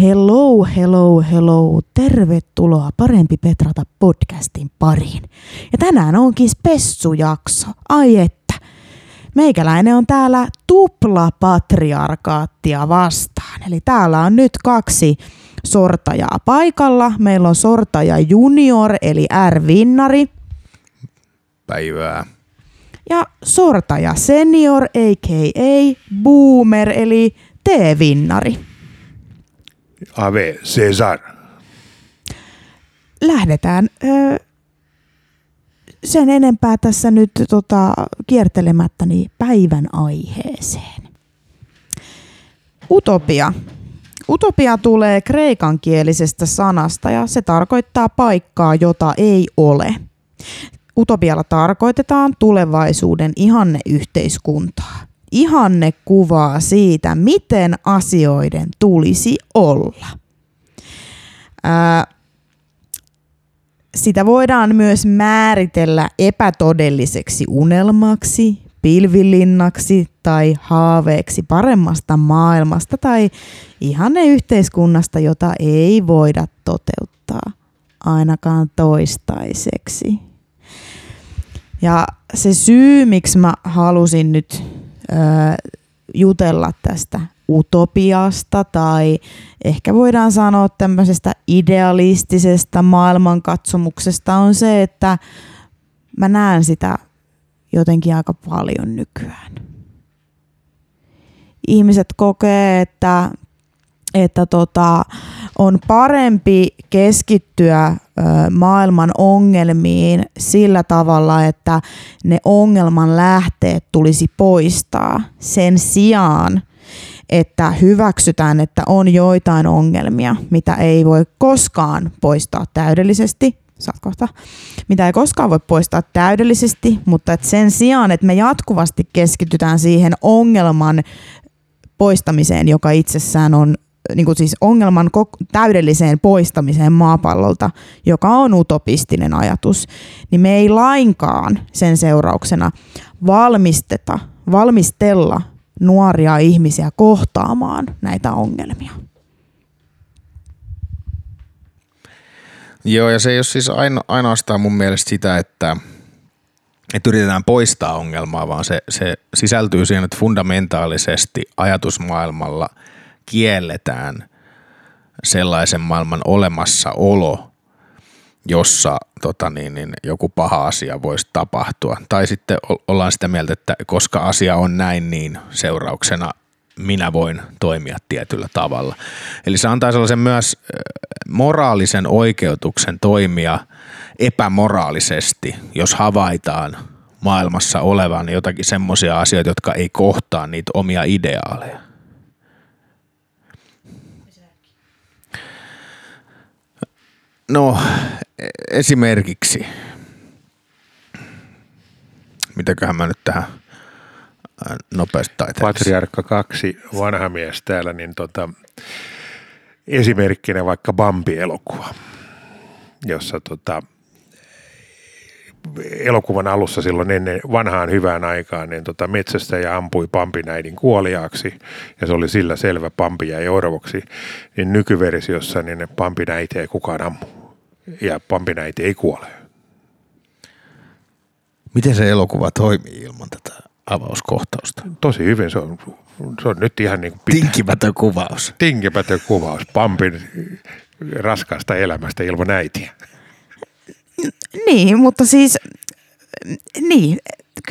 Hello, hello, hello. Tervetuloa Parempi Petrata podcastin pariin. Ja tänään onkin spessujakso. Ai että. Meikäläinen on täällä tuplapatriarkaattia vastaan. Eli täällä on nyt kaksi sortajaa paikalla. Meillä on sortaja junior eli R-vinnari. Päivää. Ja sortaja senior a.k.a. boomer eli T-vinnari. Ave Cesar. lähdetään ö, sen enempää tässä nyt tota, kiertelemättä niin päivän aiheeseen. Utopia. Utopia tulee kreikankielisestä sanasta ja se tarkoittaa paikkaa, jota ei ole. Utopialla tarkoitetaan tulevaisuuden ihanneyhteiskuntaa. Ihanne kuvaa siitä, miten asioiden tulisi olla. Ää, sitä voidaan myös määritellä epätodelliseksi unelmaksi, pilvilinnaksi tai haaveeksi paremmasta maailmasta tai ihanne yhteiskunnasta, jota ei voida toteuttaa ainakaan toistaiseksi. Ja se syy, miksi mä halusin nyt jutella tästä utopiasta tai ehkä voidaan sanoa tämmöisestä idealistisesta maailmankatsomuksesta on se, että mä näen sitä jotenkin aika paljon nykyään. Ihmiset kokee, että, että tota, on parempi keskittyä maailman ongelmiin sillä tavalla, että ne ongelman lähteet tulisi poistaa sen sijaan, että hyväksytään, että on joitain ongelmia, mitä ei voi koskaan poistaa täydellisesti. Saat kohta. Mitä ei koskaan voi poistaa täydellisesti, mutta että sen sijaan, että me jatkuvasti keskitytään siihen ongelman poistamiseen, joka itsessään on niin kuin siis ongelman täydelliseen poistamiseen maapallolta, joka on utopistinen ajatus, niin me ei lainkaan sen seurauksena valmisteta, valmistella nuoria ihmisiä kohtaamaan näitä ongelmia. Joo, ja se ei ole siis aino, ainoastaan mun mielestä sitä, että, että yritetään poistaa ongelmaa, vaan se, se sisältyy siihen, että fundamentaalisesti ajatusmaailmalla kielletään sellaisen maailman olemassaolo, jossa tota niin, niin, joku paha asia voisi tapahtua. Tai sitten ollaan sitä mieltä, että koska asia on näin, niin seurauksena minä voin toimia tietyllä tavalla. Eli se antaa sellaisen myös moraalisen oikeutuksen toimia epämoraalisesti, jos havaitaan maailmassa olevan jotakin semmoisia asioita, jotka ei kohtaa niitä omia ideaaleja. No, esimerkiksi, mitäköhän mä nyt tähän nopeasti taiteellisesti. Patriarkka 2, vanha mies täällä, niin tota, esimerkkinä vaikka Bambi-elokuva, jossa tota, elokuvan alussa silloin ennen vanhaan hyvään aikaan, niin tota metsästäjä ampui Pampin äidin kuoliaaksi ja se oli sillä selvä, Pampi jäi orvoksi. Niin nykyversiossa niin Pampin äiti ei kukaan ammu ja Pampin äiti ei kuole. Miten se elokuva toimii ilman tätä avauskohtausta? Tosi hyvin, se on, se on nyt ihan niin kuin pitää. Tinkimätön kuvaus. Tinkimätön kuvaus Pampin raskaasta elämästä ilman äitiä. Niin, mutta siis, niin,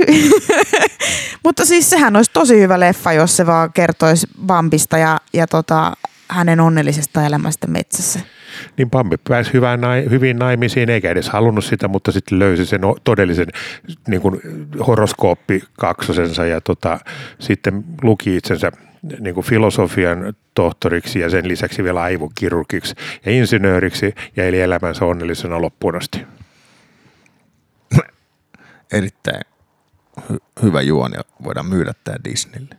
mutta siis sehän olisi tosi hyvä leffa, jos se vaan kertoisi Bambista ja, ja tota, hänen onnellisesta elämästä metsässä. Niin Pampi pääsi hyvään, hyvin naimisiin, eikä edes halunnut sitä, mutta sitten löysi sen todellisen niin kuin horoskooppi kaksosensa ja tota, sitten luki itsensä niin kuin filosofian tohtoriksi ja sen lisäksi vielä aivokirurgiksi ja insinööriksi ja eli elämänsä onnellisena loppuun asti. Erittäin hy- hyvä juoni ja voidaan myydä tämä Disneylle.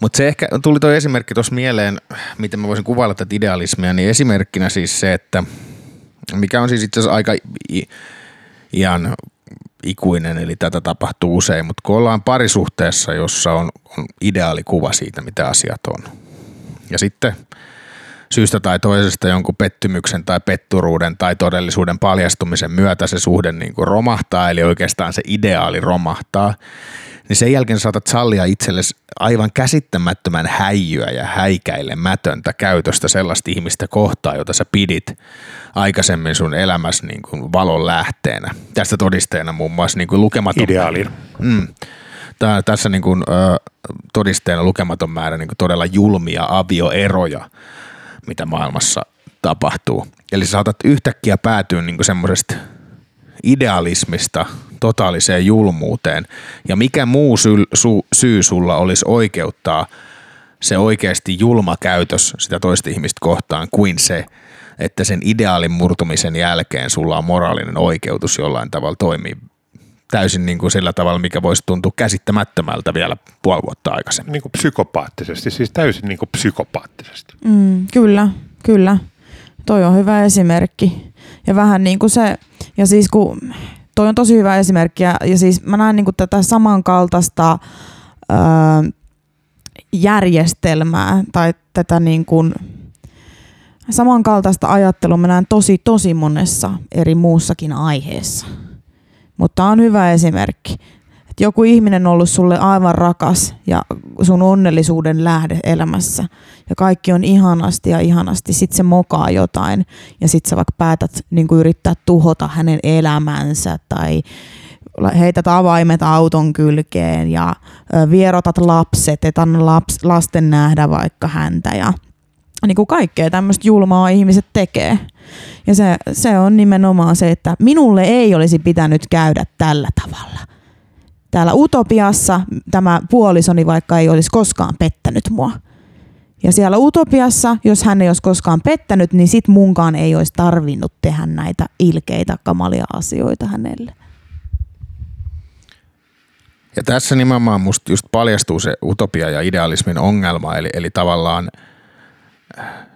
Mutta se ehkä tuli tuo esimerkki tuossa mieleen, miten mä voisin kuvailla tätä idealismia, niin esimerkkinä siis se, että mikä on siis itse asiassa aika i- ihan ikuinen, eli tätä tapahtuu usein, mutta kun ollaan parisuhteessa, jossa on, on ideaalikuva siitä, mitä asiat on, Ja sitten syystä tai toisesta jonkun pettymyksen tai petturuuden tai todellisuuden paljastumisen myötä se suhde niin kuin romahtaa, eli oikeastaan se ideaali romahtaa, niin sen jälkeen saatat sallia itsellesi aivan käsittämättömän häijyä ja häikäilemätöntä käytöstä sellaista ihmistä kohtaa, jota sä pidit aikaisemmin sun elämässä niin kuin valon lähteenä. Tästä todisteena muun muassa niin kuin lukematon Ideaalin. Mm. Tää, tässä niin kuin, ö, todisteena lukematon määrä niin kuin todella julmia avioeroja, mitä maailmassa tapahtuu. Eli sä saatat yhtäkkiä päätyä niin semmoisesta idealismista totaaliseen julmuuteen. Ja mikä muu syy, su, syy sulla olisi oikeuttaa se oikeasti julma käytös sitä toista ihmistä kohtaan kuin se, että sen ideaalin murtumisen jälkeen sulla on moraalinen oikeutus jollain tavalla toimia täysin niin kuin sillä tavalla, mikä voisi tuntua käsittämättömältä vielä puoli vuotta aikaisemmin. Niin kuin psykopaattisesti, siis täysin niin kuin psykopaattisesti. Mm, kyllä, kyllä. Toi on hyvä esimerkki. Ja vähän niin kuin se, ja siis kun, toi on tosi hyvä esimerkki, ja, ja siis mä näen niin kuin tätä samankaltaista öö, järjestelmää, tai tätä niin kuin, samankaltaista ajattelua mä näen tosi, tosi monessa eri muussakin aiheessa. Mutta on hyvä esimerkki. Että joku ihminen on ollut sulle aivan rakas ja sun onnellisuuden lähde elämässä. Ja kaikki on ihanasti ja ihanasti. Sitten se mokaa jotain ja sitten sä vaikka päätät niin yrittää tuhota hänen elämänsä tai heität avaimet auton kylkeen ja vierotat lapset, et anna laps, lasten nähdä vaikka häntä ja niin kuin kaikkea tämmöistä julmaa ihmiset tekee. Ja se, se on nimenomaan se, että minulle ei olisi pitänyt käydä tällä tavalla. Täällä utopiassa tämä puolisoni vaikka ei olisi koskaan pettänyt mua. Ja siellä utopiassa, jos hän ei olisi koskaan pettänyt, niin sit munkaan ei olisi tarvinnut tehdä näitä ilkeitä, kamalia asioita hänelle. Ja tässä nimenomaan musta just paljastuu se utopia ja idealismin ongelma, eli, eli tavallaan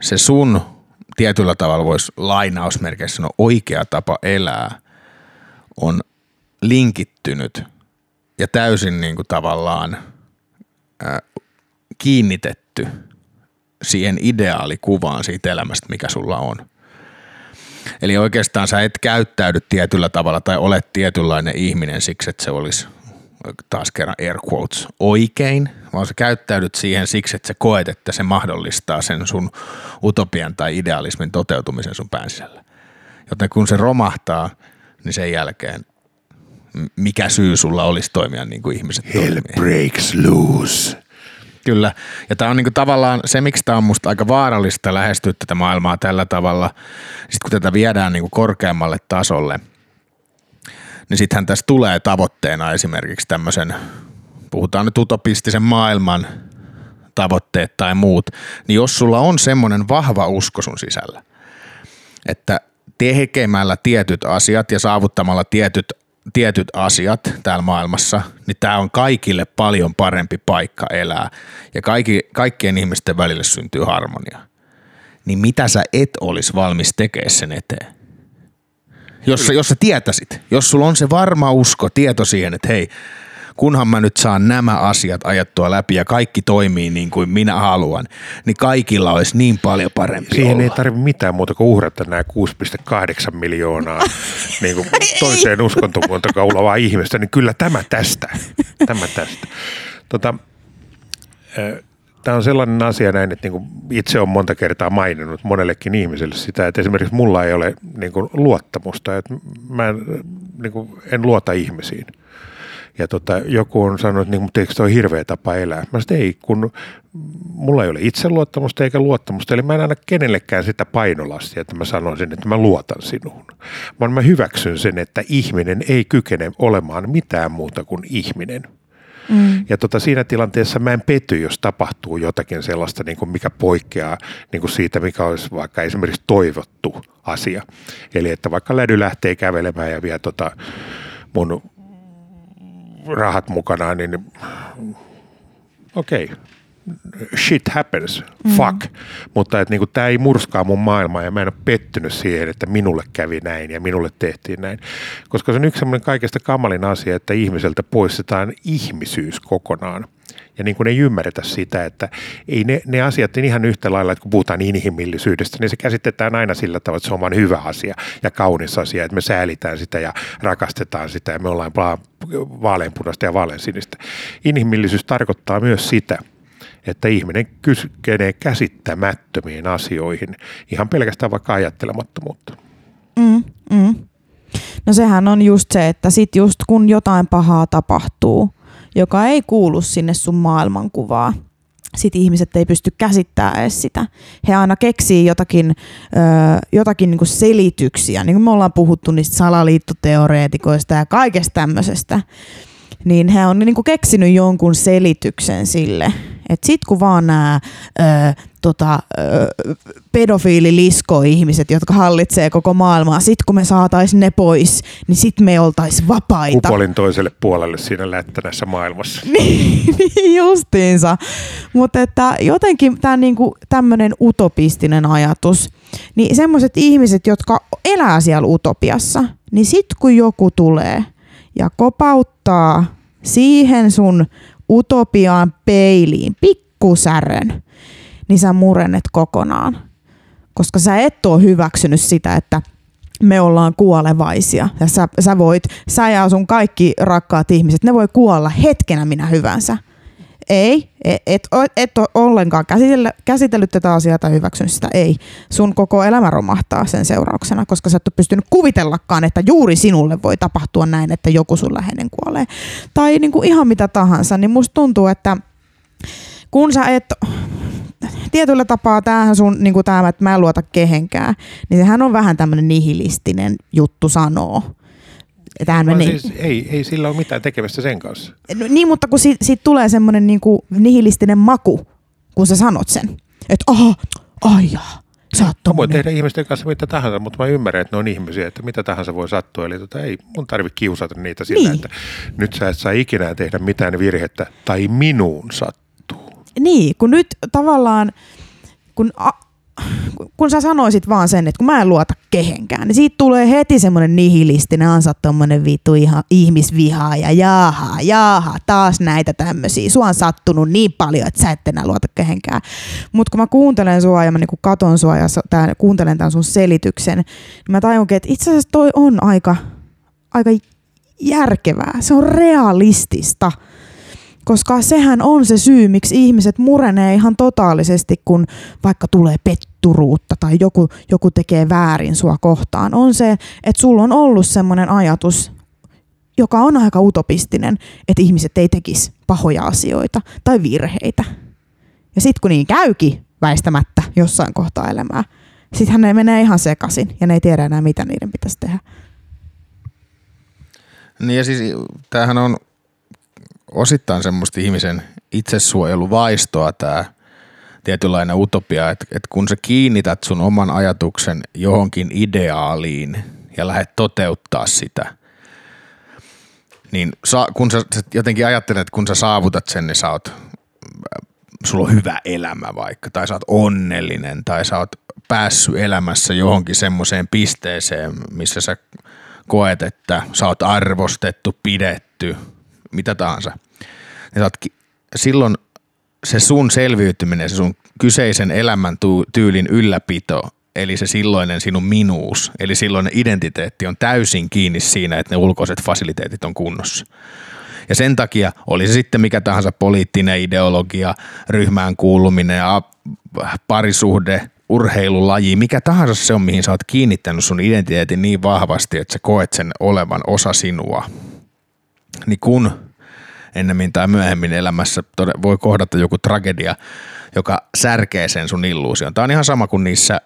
se sun tietyllä tavalla voisi lainausmerkeissä sanoa oikea tapa elää on linkittynyt ja täysin niin kuin tavallaan ää, kiinnitetty siihen ideaalikuvaan siitä elämästä, mikä sulla on. Eli oikeastaan sä et käyttäydy tietyllä tavalla tai olet tietynlainen ihminen siksi, että se olisi taas kerran air quotes, oikein, vaan sä käyttäydyt siihen siksi, että sä koet, että se mahdollistaa sen sun utopian tai idealismin toteutumisen sun pään sisällä. Joten kun se romahtaa, niin sen jälkeen mikä syy sulla olisi toimia niin kuin ihmiset Hell toimii. breaks loose. Kyllä. Ja tämä on niinku tavallaan se, miksi tämä on musta aika vaarallista lähestyä tätä maailmaa tällä tavalla. Sitten kun tätä viedään niinku korkeammalle tasolle, niin sittenhän tässä tulee tavoitteena esimerkiksi tämmöisen, puhutaan nyt utopistisen maailman tavoitteet tai muut, niin jos sulla on semmoinen vahva usko sun sisällä, että tekemällä tietyt asiat ja saavuttamalla tietyt tietyt asiat täällä maailmassa, niin tämä on kaikille paljon parempi paikka elää ja kaikki, kaikkien ihmisten välille syntyy harmonia. Niin mitä sä et olisi valmis tekemään sen eteen? Jos, sä- jos sä tietäisit, jos sulla on se varma usko, tieto siihen, että hei, kunhan mä nyt saan nämä asiat ajattua läpi ja kaikki toimii niin kuin minä haluan, niin kaikilla olisi niin paljon parempi Siihen olla. ei tarvitse mitään muuta kuin uhrata nämä 6,8 miljoonaa niin kuin toiseen uskontomuotoon kaulavaa ihmistä, niin kyllä tämä tästä. Tämä tästä. Tota, Tämä on sellainen asia näin, että niin kuin itse olen monta kertaa maininnut monellekin ihmiselle sitä, että esimerkiksi mulla ei ole niin kuin luottamusta, että mä en, niin kuin, en luota ihmisiin. Ja tota, joku on sanonut, että niin, eikö ole hirveä tapa elää? Mä sanoin, ei, kun mulla ei ole itseluottamusta eikä luottamusta, eli mä en anna kenellekään sitä painolastia, että mä sanoisin, että mä luotan sinuun. Vaan mä hyväksyn sen, että ihminen ei kykene olemaan mitään muuta kuin ihminen. Mm. Ja tota, siinä tilanteessa mä en pety, jos tapahtuu jotakin sellaista, niin kuin mikä poikkeaa niin kuin siitä, mikä olisi vaikka esimerkiksi toivottu asia. Eli että vaikka lädy lähtee kävelemään ja vie tota mun rahat mukanaan, niin okei, okay, shit happens, fuck. Mm. Mutta että niinku, tämä ei murskaa mun maailmaa ja mä en ole pettynyt siihen, että minulle kävi näin ja minulle tehtiin näin. Koska se on yksi semmoinen kaikesta kamalin asia, että ihmiseltä poistetaan ihmisyys kokonaan. Ja niin kuin ei ymmärretä sitä, että ei ne, ne asiat niin ihan yhtä lailla, että kun puhutaan inhimillisyydestä, niin se käsitetään aina sillä tavalla, että se on vain hyvä asia ja kaunis asia, että me säälitään sitä ja rakastetaan sitä ja me ollaan vaaleanpunaista ja vaaleansinistä. Inhimillisyys tarkoittaa myös sitä, ihminen kykenee käsittämättömiin asioihin ihan pelkästään vaikka ajattelemattomuutta. Mm, mm. No sehän on just se, että sit just kun jotain pahaa tapahtuu, joka ei kuulu sinne sun maailmankuvaa, sit ihmiset ei pysty käsittämään edes sitä. He aina keksii jotakin, ö, jotakin niinku selityksiä, niin kuin me ollaan puhuttu niistä salaliittoteoreetikoista ja kaikesta tämmöisestä, niin he on niinku keksinyt jonkun selityksen sille, että sit kun vaan nämä tota, pedofiililisko-ihmiset, jotka hallitsee koko maailmaa, sit kun me saataisiin ne pois, niin sit me oltaisiin vapaita. Kupolin toiselle puolelle siinä lättänässä maailmassa. niin, justiinsa. Mutta että jotenkin tämä niinku, tämmöinen utopistinen ajatus, niin semmoiset ihmiset, jotka elää siellä utopiassa, niin sit kun joku tulee ja kopauttaa siihen sun utopiaan peiliin pikkusärön, niin sä murennet kokonaan. Koska sä et ole hyväksynyt sitä, että me ollaan kuolevaisia. Ja sä, sä voit, sä ja sun kaikki rakkaat ihmiset, ne voi kuolla hetkenä minä hyvänsä. Ei, et, et, et ole ollenkaan käsitellyt tätä asiaa tai hyväksynyt sitä. Ei. Sun koko elämä romahtaa sen seurauksena, koska sä et ole pystynyt kuvitellakaan, että juuri sinulle voi tapahtua näin, että joku sun läheinen kuolee. Tai niin kuin ihan mitä tahansa, niin musta tuntuu, että kun sä et tietyllä tapaa tämähän sun, niin kuin tämä, että mä en luota kehenkään, niin sehän on vähän tämmöinen nihilistinen juttu sanoo. Tähän niin. siis, ei, ei sillä ole mitään tekemistä sen kanssa. No, niin, mutta kun siitä, siitä tulee semmoinen niin kuin nihilistinen maku, kun sä sanot sen. Että aha, ai jaa, sä oot Mä voin tehdä ihmisten kanssa mitä tahansa, mutta mä ymmärrän, että ne on ihmisiä, että mitä tahansa voi sattua. Eli tota, ei mun tarvitse kiusata niitä sillä, niin. että nyt sä et saa ikinä tehdä mitään virhettä tai minuun sattuu. Niin, kun nyt tavallaan, kun a, kun sä sanoisit vaan sen, että kun mä en luota kehenkään, niin siitä tulee heti semmoinen nihilistinen, ansa tommonen vittu ihan ihmisvihaa ja jaaha, jaaha, taas näitä tämmöisiä. Sua on sattunut niin paljon, että sä et enää luota kehenkään. Mutta kun mä kuuntelen sua ja mä niinku katon sua ja tää, kuuntelen tämän sun selityksen, niin mä tajunkin, että itse asiassa toi on aika, aika järkevää. Se on realistista koska sehän on se syy, miksi ihmiset murenee ihan totaalisesti, kun vaikka tulee petturuutta tai joku, joku tekee väärin sua kohtaan. On se, että sulla on ollut semmoinen ajatus, joka on aika utopistinen, että ihmiset ei tekisi pahoja asioita tai virheitä. Ja sitten kun niin käykin väistämättä jossain kohtaa elämää, sittenhän ne menee ihan sekaisin ja ne ei tiedä enää, mitä niiden pitäisi tehdä. Niin ja siis tämähän on osittain semmoista ihmisen itsesuojeluvaistoa tämä tietynlainen utopia, että, että kun sä kiinnität sun oman ajatuksen johonkin ideaaliin ja lähdet toteuttaa sitä, niin sa, kun sä, sä jotenkin ajattelet, että kun sä saavutat sen, niin sä oot, sulla on hyvä elämä vaikka, tai sä oot onnellinen, tai sä oot päässyt elämässä johonkin semmoiseen pisteeseen, missä sä koet, että sä oot arvostettu, pidetty, mitä tahansa, niin oot, silloin se sun selviytyminen, se sun kyseisen elämän tyylin ylläpito, eli se silloinen sinun minuus, eli silloinen identiteetti on täysin kiinni siinä, että ne ulkoiset fasiliteetit on kunnossa. Ja sen takia oli se sitten mikä tahansa poliittinen ideologia, ryhmään kuuluminen, parisuhde, urheilulaji, mikä tahansa se on, mihin sä oot kiinnittänyt sun identiteetin niin vahvasti, että sä koet sen olevan osa sinua – niin kun ennemmin tai myöhemmin elämässä voi kohdata joku tragedia, joka särkee sen sun illuusion. Tämä on ihan sama kuin niissä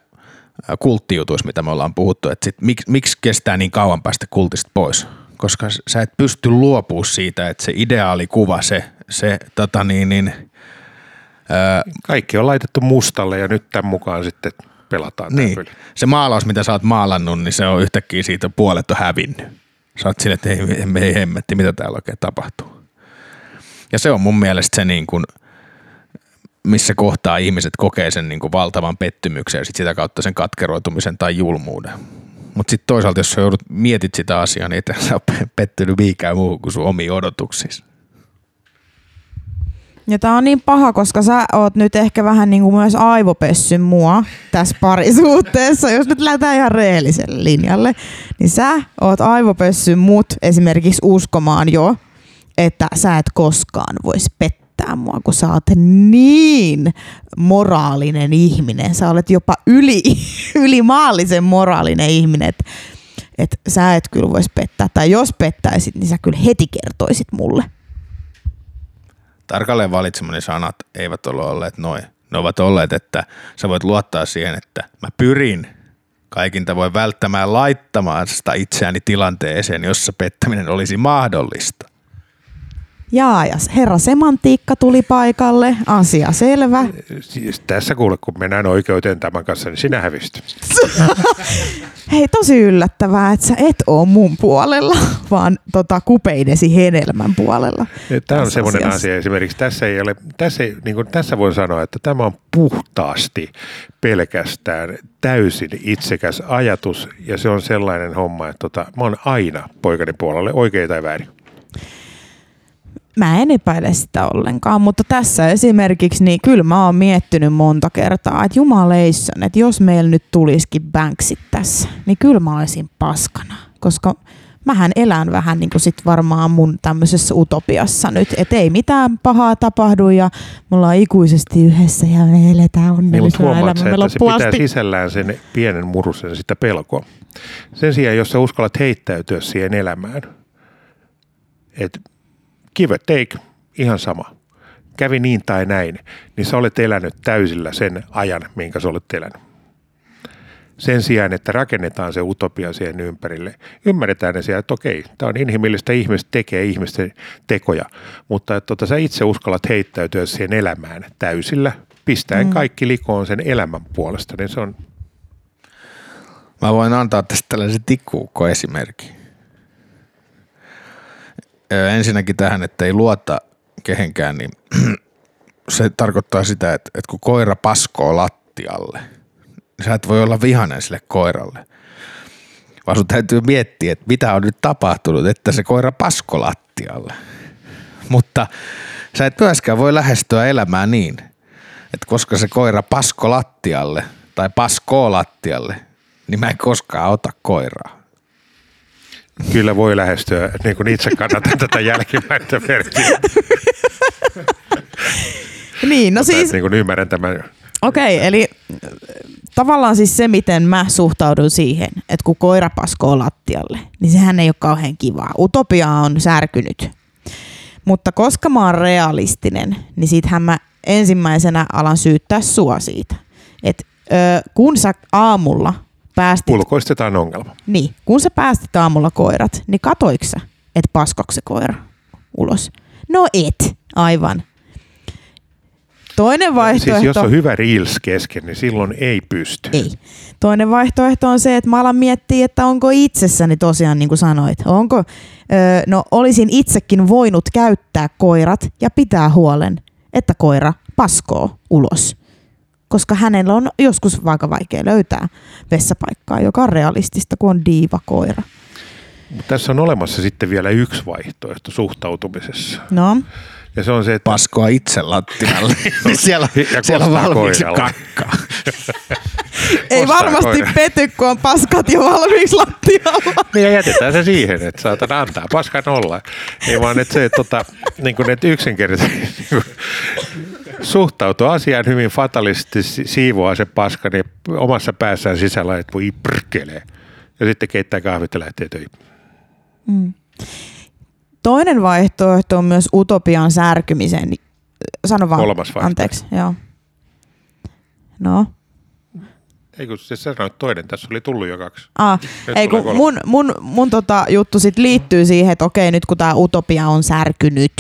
kulttijutuissa, mitä me ollaan puhuttu, että sit, miksi, miksi kestää niin kauan päästä kultista pois? Koska sä et pysty luopua siitä, että se ideaalikuva, se, se tota niin, niin, ää, Kaikki on laitettu mustalle ja nyt tämän mukaan sitten pelataan niin, Se maalaus, mitä sä oot maalannut, niin se on yhtäkkiä siitä puolet on hävinnyt. Sä oot silleen, että ei, ei hemmetti, mitä täällä oikein tapahtuu. Ja se on mun mielestä se niin kuin, missä kohtaa ihmiset kokee sen niin kuin valtavan pettymyksen ja sit sitä kautta sen katkeroitumisen tai julmuuden. Mutta sitten toisaalta, jos sä joudut, mietit sitä asiaa, niin et sä ole pettynyt mihinkään muuhun kuin sun omiin odotuksiin. Ja tää on niin paha, koska sä oot nyt ehkä vähän niin kuin myös aivopessy mua tässä parisuhteessa. Jos nyt lähdetään ihan rehelliselle linjalle, niin sä oot aivopessy mut esimerkiksi uskomaan jo, että sä et koskaan voisi pettää mua, kun sä oot niin moraalinen ihminen. Sä olet jopa yli, ylimaallisen moraalinen ihminen, että et sä et kyllä voisi pettää. Tai jos pettäisit, niin sä kyllä heti kertoisit mulle. Tarkalleen valitsemani sanat eivät ole olleet noin. Ne ovat olleet, että sä voit luottaa siihen, että mä pyrin kaikin tavoin välttämään laittamaan sitä itseäni tilanteeseen, jossa pettäminen olisi mahdollista. Jaa, ja herra semantiikka tuli paikalle, asia selvä. Siis tässä kuule, kun mennään oikeuteen tämän kanssa, niin sinä hävistyt. Hei, tosi yllättävää, että sä et oo mun puolella, vaan tota kupeidesi hedelmän puolella. Tämä on semmoinen asiassa. asia esimerkiksi, tässä, ei ole, tässä, ei, niin kuin tässä voin sanoa, että tämä on puhtaasti pelkästään täysin itsekäs ajatus ja se on sellainen homma, että tota, mä oon aina poikani puolelle, oikein tai väärin. Mä en epäile sitä ollenkaan, mutta tässä esimerkiksi, niin kyllä mä oon miettinyt monta kertaa, että jumaleisson, että jos meillä nyt tulisikin banksit tässä, niin kyllä mä olisin paskana, koska mähän elän vähän niin kuin sit varmaan mun tämmöisessä utopiassa nyt, että ei mitään pahaa tapahdu ja me ollaan ikuisesti yhdessä ja me eletään Niin, onnellisena se, elämää että meillä se pitää sisällään sen pienen murusen sitä pelkoa. Sen sijaan, jos sä uskallat heittäytyä siihen elämään, että give or take, ihan sama. Kävi niin tai näin, niin sä olet elänyt täysillä sen ajan, minkä sä olet elänyt. Sen sijaan, että rakennetaan se utopia siihen ympärille, ymmärretään ne siellä, että okei, tämä on inhimillistä, ihmiset tekee ihmisten tekoja, mutta että tota, sä itse uskallat heittäytyä siihen elämään täysillä, pistäen Mm. kaikki likoon sen elämän puolesta, niin se on Mä voin antaa tästä tällaisen tikkuukko-esimerkin. Ö, Ensinnäkin tähän, että ei luota kehenkään, niin se tarkoittaa sitä, että, että kun koira paskoo lattialle, niin sä et voi olla vihainen sille koiralle. Vaan sun täytyy miettiä, että mitä on nyt tapahtunut, että se koira pasko lattialle. Mutta sä et myöskään voi lähestyä elämää niin, että koska se koira pasko lattialle tai paskoo lattialle, niin mä en koskaan ota koiraa. Kyllä voi lähestyä, niin kuin itse kannatan tätä jälkimmäistä versiota. Niin, no siis niin kuin ymmärrän tämän. Okei, eli äh, tavallaan siis se, miten mä suhtaudun siihen, että kun koira paskoo lattialle, niin sehän ei ole kauhean kivaa. Utopia on särkynyt. Mutta koska mä oon realistinen, niin siitähän mä ensimmäisenä alan syyttää sua siitä. Että kun sä aamulla päästit, Ulkoistetaan ongelma. niin, kun sä päästit aamulla koirat, niin katoiko sä, että paskoksi se koira ulos? No et, aivan. Toinen vaihtoehto... Siis jos on hyvä reels kesken, niin silloin ei pysty. Ei. Toinen vaihtoehto on se, että mä alan miettiä, että onko itsessäni tosiaan, niin kuin sanoit, onko, öö, no olisin itsekin voinut käyttää koirat ja pitää huolen, että koira paskoo ulos. Koska hänellä on joskus vaikka vaikea löytää vessapaikkaa, joka on realistista, kun on diiva-koira. Mutta tässä on olemassa sitten vielä yksi vaihtoehto suhtautumisessa. No, Ja se on se, että Paskoa itse lattialle. Siellä, Ja siellä on valmiiksi kakkaa. ei varmasti koira. pety, kun on paskat jo valmiiksi lattialla. niin ja jätetään se siihen, että saatana antaa paskan olla. Ei vaan, että se, että, tota, niin kuin, että yksinkertaisesti niin kuin, suhtautuu asiaan hyvin fatalisti, siivoaa se paska niin omassa päässään sisällä, että voi prkkelee. Ja sitten keittää kahvit ja lähtee töihin. Toinen vaihtoehto on myös utopian särkymisen. Sano vaan. Kolmas vaihtoehto. Anteeksi, joo. No. Ei kun se sanoit toinen, tässä oli tullut jo kaksi. Ah, Nyt ei, kun mun, mun, mun tota juttu sit liittyy siihen, että okei, nyt kun tämä utopia on särkynyt,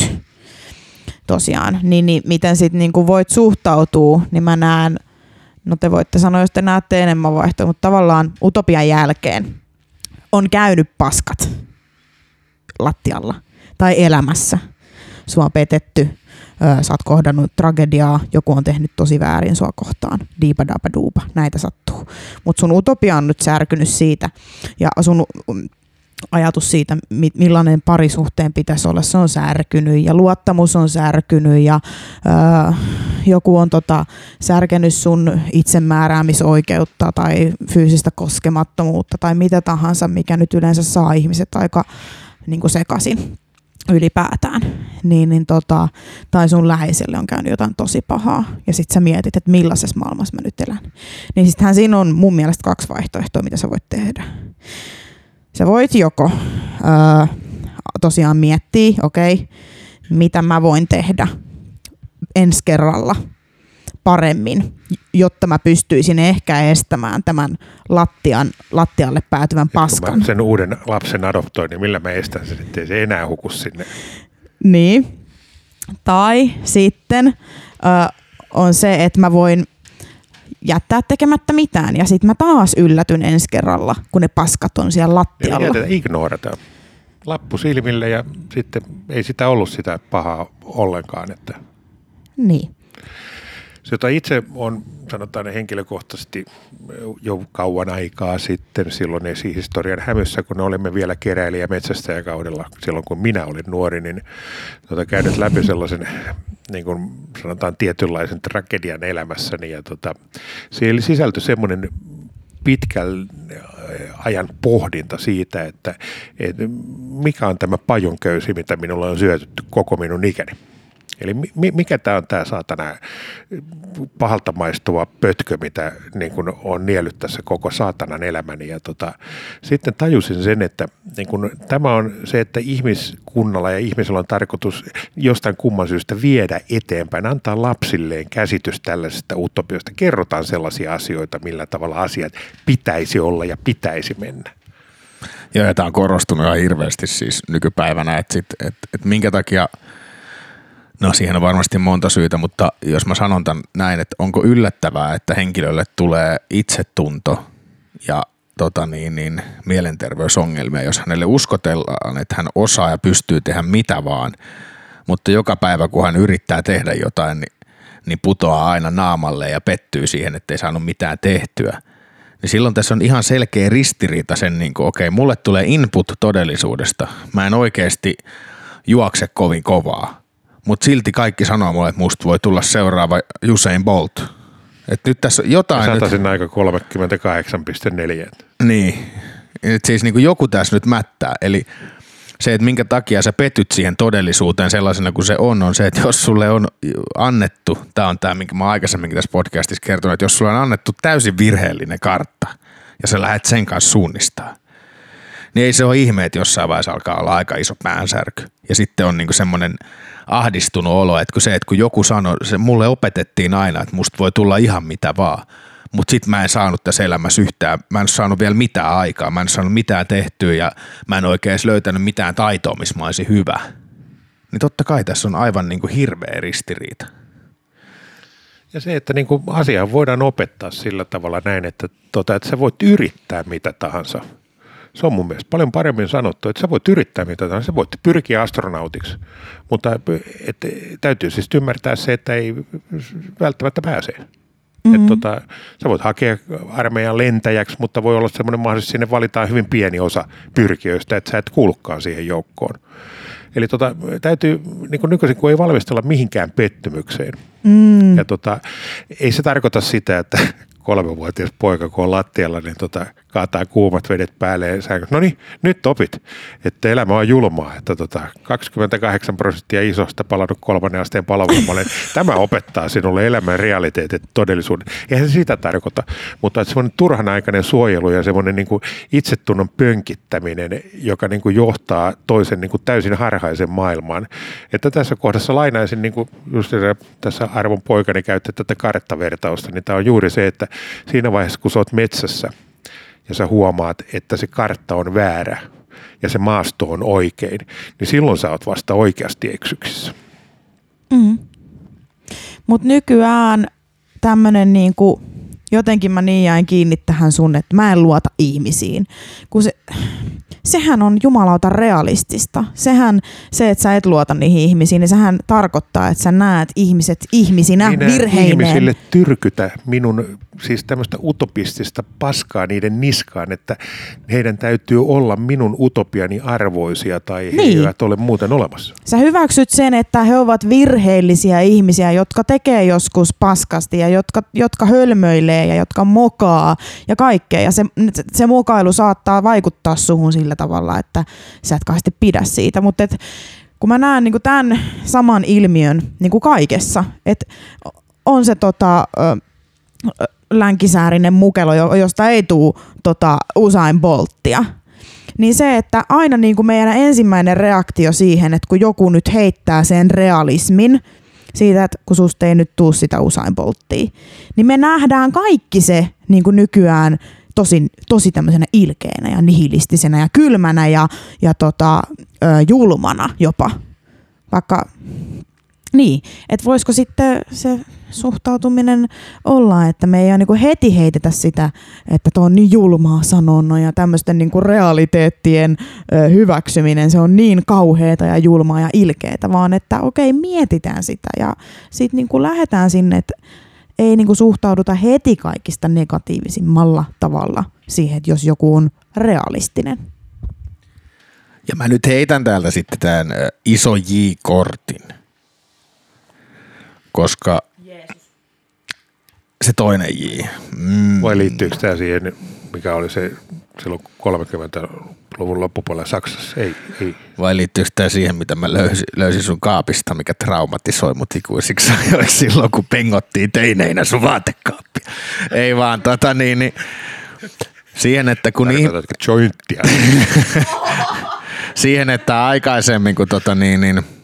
tosiaan, niin, niin miten sitten niinku voit suhtautua, niin mä näen, no te voitte sanoa, jos te näette enemmän vaihtoehtoja, mutta tavallaan utopian jälkeen on käynyt paskat lattialla tai elämässä. Sua on petetty, ö, sä oot kohdannut tragediaa, joku on tehnyt tosi väärin sua kohtaan, diipa dapa duupa, näitä sattuu. Mutta sun utopia on nyt särkynyt siitä ja sun ajatus siitä, millainen parisuhteen pitäisi olla, se on särkynyt ja luottamus on särkynyt ja öö, joku on tota, särkenyt sun itsemääräämisoikeutta tai fyysistä koskemattomuutta tai mitä tahansa, mikä nyt yleensä saa ihmiset aika niin kuin sekaisin ylipäätään, niin, niin tota, tai sun läheiselle on käynyt jotain tosi pahaa, ja sit sä mietit, että millaisessa maailmassa mä nyt elän. Niin sittenhän siinä on mun mielestä kaksi vaihtoehtoa, mitä sä voit tehdä. Sä voit joko ää, tosiaan miettiä, okei, okay, mitä mä voin tehdä ensi kerralla paremmin, jotta mä pystyisin ehkä estämään tämän lattian, lattialle päätyvän paskan. Sen uuden lapsen adoptoin, niin millä mä estän sen, ettei se enää huku sinne? Niin. Tai sitten ö, on se, että mä voin jättää tekemättä mitään. Ja sitten mä taas yllätyn ensi kerralla, kun ne paskat on siellä lattialla. Eli ignorata. Lappu silmille ja sitten ei sitä ollut sitä pahaa ollenkaan. Että... Niin. Se, jota itse on, sanotaan henkilökohtaisesti jo kauan aikaa sitten, silloin esihistorian hämyssä, kun olimme vielä keräilijä metsästäjäkaudella, silloin kun minä olin nuori, niin tuota, käynyt läpi sellaisen niin kuin sanotaan tietynlaisen tragedian elämässäni ja tota, siellä sisältyi semmoinen pitkän ajan pohdinta siitä, että, että mikä on tämä pajonköysi, mitä minulla on syötetty koko minun ikäni. Eli mikä tämä on tämä saatana pahalta maistuva pötkö, mitä niin kun on niellyt tässä koko saatanan elämäni. Ja tota, sitten tajusin sen, että niin kun, tämä on se, että ihmiskunnalla ja ihmisellä on tarkoitus jostain kumman syystä viedä eteenpäin, antaa lapsilleen käsitys tällaisesta utopiosta. Kerrotaan sellaisia asioita, millä tavalla asiat pitäisi olla ja pitäisi mennä. Joo, ja tämä on korostunut ihan hirveästi siis nykypäivänä, että, sit, että, että minkä takia – No siihen on varmasti monta syytä, mutta jos mä sanon tämän näin, että onko yllättävää, että henkilölle tulee itsetunto ja tota niin, niin, mielenterveysongelmia, jos hänelle uskotellaan, että hän osaa ja pystyy tehdä mitä vaan, mutta joka päivä kun hän yrittää tehdä jotain, niin, niin putoaa aina naamalle ja pettyy siihen, että ei saanut mitään tehtyä. Niin silloin tässä on ihan selkeä ristiriita sen, niin kuin, okei, mulle tulee input todellisuudesta. Mä en oikeasti juokse kovin kovaa mutta silti kaikki sanoo mulle, että musta voi tulla seuraava Usain Bolt. Et nyt tässä jotain... Satasin nyt... aika 38,4. Niin. Et siis niin kuin joku tässä nyt mättää. Eli se, että minkä takia sä petyt siihen todellisuuteen sellaisena kuin se on, on se, että jos sulle on annettu, tämä on tämä, minkä mä aikaisemminkin tässä podcastissa kertonut, että jos sulle on annettu täysin virheellinen kartta ja sä lähdet sen kanssa suunnistaa, niin ei se ole ihme, että jossain vaiheessa alkaa olla aika iso päänsärky. Ja sitten on niinku semmoinen ahdistunut olo, että kun se, että kun joku sanoi, se mulle opetettiin aina, että musta voi tulla ihan mitä vaan, mutta sitten mä en saanut tässä elämässä yhtään, mä en saanut vielä mitään aikaa, mä en saanut mitään tehtyä ja mä en oikein edes löytänyt mitään taitoa, missä mä olisin hyvä. Niin totta kai tässä on aivan niin kuin hirveä ristiriita. Ja se, että niin kuin asia voidaan opettaa sillä tavalla näin, että, tota, että sä voit yrittää mitä tahansa – se on mun mielestä paljon paremmin sanottu, että sä voit yrittää mitä tahansa, sä voit pyrkiä astronautiksi, mutta et, täytyy siis ymmärtää se, että ei välttämättä pääse. Mm-hmm. Et, tota, sä voit hakea armeijan lentäjäksi, mutta voi olla semmoinen mahdollisuus, että sinne valitaan hyvin pieni osa pyrkijöistä, että sä et kuulukaan siihen joukkoon. Eli tota, täytyy, niin kuin nykyisin, kun ei valmistella mihinkään pettymykseen. Mm. Ja tota, ei se tarkoita sitä, että kolmevuotias poika, kun on lattialla, niin tota, kaataa kuumat vedet päälle ja sä, no niin, nyt opit, että elämä on julmaa, että tota, 28 prosenttia isosta palannut kolmannen asteen palovoimalle. Tämä opettaa sinulle elämän realiteetit, todellisuuden. Eihän se sitä tarkoita, mutta semmoinen turhanaikainen suojelu ja semmoinen niin kuin itsetunnon pönkittäminen, joka niin kuin johtaa toisen niin kuin täysin harhaisen maailmaan. Että tässä kohdassa lainaisin, niin kuin just tässä arvon poikani käytti tätä karttavertausta, niin tämä on juuri se, että siinä vaiheessa, kun sä oot metsässä – ja sä huomaat, että se kartta on väärä ja se maasto on oikein, niin silloin sä oot vasta oikeasti eksyksissä. Mm. Mutta nykyään tämmöinen niinku jotenkin mä niin jäin kiinni tähän sun, että mä en luota ihmisiin. Kun se, sehän on jumalauta realistista. Sehän, se, että sä et luota niihin ihmisiin, niin sehän tarkoittaa, että sä näet ihmiset ihmisinä Minä virheineen. ihmisille tyrkytä minun siis tämmöistä utopistista paskaa niiden niskaan, että heidän täytyy olla minun utopiani arvoisia tai he Niin. eivät ole muuten olemassa. Sä hyväksyt sen, että he ovat virheellisiä ihmisiä, jotka tekee joskus paskasti ja jotka, jotka hölmöilee ja jotka mokaa ja kaikkea. Ja se, se mokailu saattaa vaikuttaa suhun sillä tavalla, että sä et kauheasti pidä siitä. Mutta kun mä näen niin tämän saman ilmiön niin kaikessa, että on se tota, ö, länkisäärinen mukelo, jo- josta ei tule tota, Usain Bolttia, niin se, että aina niin kuin meidän ensimmäinen reaktio siihen, että kun joku nyt heittää sen realismin siitä, että kun susta ei nyt tuu sitä Usain Bolttia, niin me nähdään kaikki se niin kuin nykyään tosi, tosi tämmöisenä ilkeänä ja nihilistisenä ja kylmänä ja, ja tota, julmana jopa. Vaikka niin, että voisiko sitten se suhtautuminen olla, että me ei niin heti heitetä sitä, että tuo on niin julmaa sanonnon ja tämmöisten niin realiteettien ö, hyväksyminen, se on niin kauheata ja julmaa ja ilkeätä, vaan että okei, mietitään sitä ja sitten niin lähdetään sinne, että ei niin suhtauduta heti kaikista negatiivisimmalla tavalla siihen, että jos joku on realistinen. Ja mä nyt heitän täältä sitten tämän iso J-kortin. Koska se toinen J. Mm. Vai liittyykö tämä siihen, mikä oli se silloin 30-luvun loppupuolella Saksassa? Ei, ei. Vai liittyykö tämä siihen, mitä mä löysin, löysin sun kaapista, mikä traumatisoi mut ikuisiksi ajoiksi silloin, kun pengottiin teineinä sun vaatekaappia? Ei vaan, tota niin, niin siihen, että kun niin, jointtia? siihen, että aikaisemmin kun tota niin, niin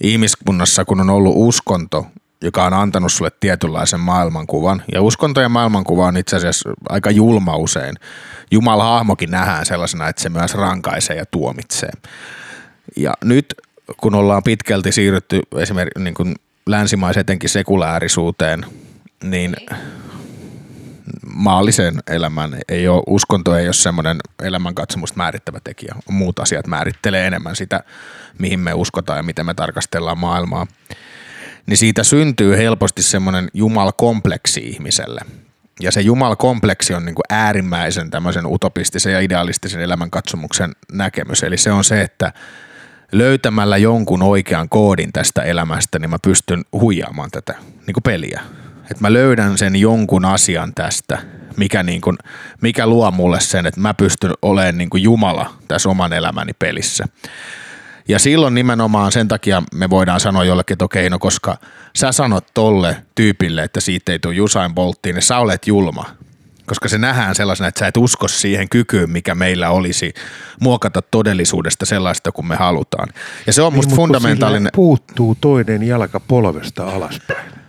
ihmiskunnassa, kun on ollut uskonto, joka on antanut sulle tietynlaisen maailmankuvan, ja uskonto ja maailmankuva on itse asiassa aika julma usein. Jumalan hahmokin nähdään sellaisena, että se myös rankaisee ja tuomitsee. Ja nyt kun ollaan pitkälti siirrytty esimerkiksi niin kuin länsimaisen etenkin sekulaarisuuteen, niin maalliseen elämään ei ole, uskonto ei ole semmoinen elämänkatsomusta määrittävä tekijä. Muut asiat määrittelee enemmän sitä, mihin me uskotaan ja miten me tarkastellaan maailmaa. Niin siitä syntyy helposti semmoinen jumalkompleksi ihmiselle. Ja se jumalkompleksi on niin kuin äärimmäisen tämmöisen utopistisen ja idealistisen elämänkatsomuksen näkemys. Eli se on se, että löytämällä jonkun oikean koodin tästä elämästä, niin mä pystyn huijaamaan tätä niin kuin peliä. Että mä löydän sen jonkun asian tästä, mikä, niin kuin, mikä luo mulle sen, että mä pystyn olemaan niin kuin Jumala tässä oman elämäni pelissä. Ja silloin nimenomaan sen takia me voidaan sanoa jollekin, että okei, no koska sä sanot tolle tyypille, että siitä ei tule Usain Bolttiin, niin sä olet julma. Koska se nähdään sellaisena, että sä et usko siihen kykyyn, mikä meillä olisi muokata todellisuudesta sellaista kuin me halutaan. Ja se on musta Niin, mutta kun fundamentaalinen. puuttuu toinen jalka polvesta alaspäin.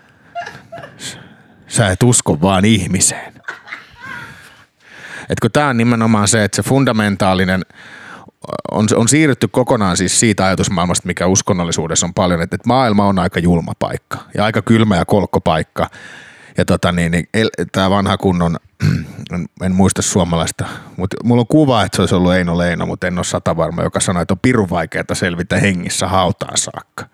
Sä et usko vaan ihmiseen. Et kun tämä on nimenomaan se, että se fundamentaalinen on, on siirrytty kokonaan siis siitä ajatusmaailmasta, mikä uskonnollisuudessa on paljon, että, että maailma on aika julma paikka ja aika kylmä ja kolkko paikka. Ja tota niin, niin tämä vanha kunnon, en, en muista suomalaista, mutta mulla on kuva, että se olisi ollut Eino Leino, mutta en ole sata varma, joka sanoi, että on pirun vaikeaa selvitä hengissä hautaan saakka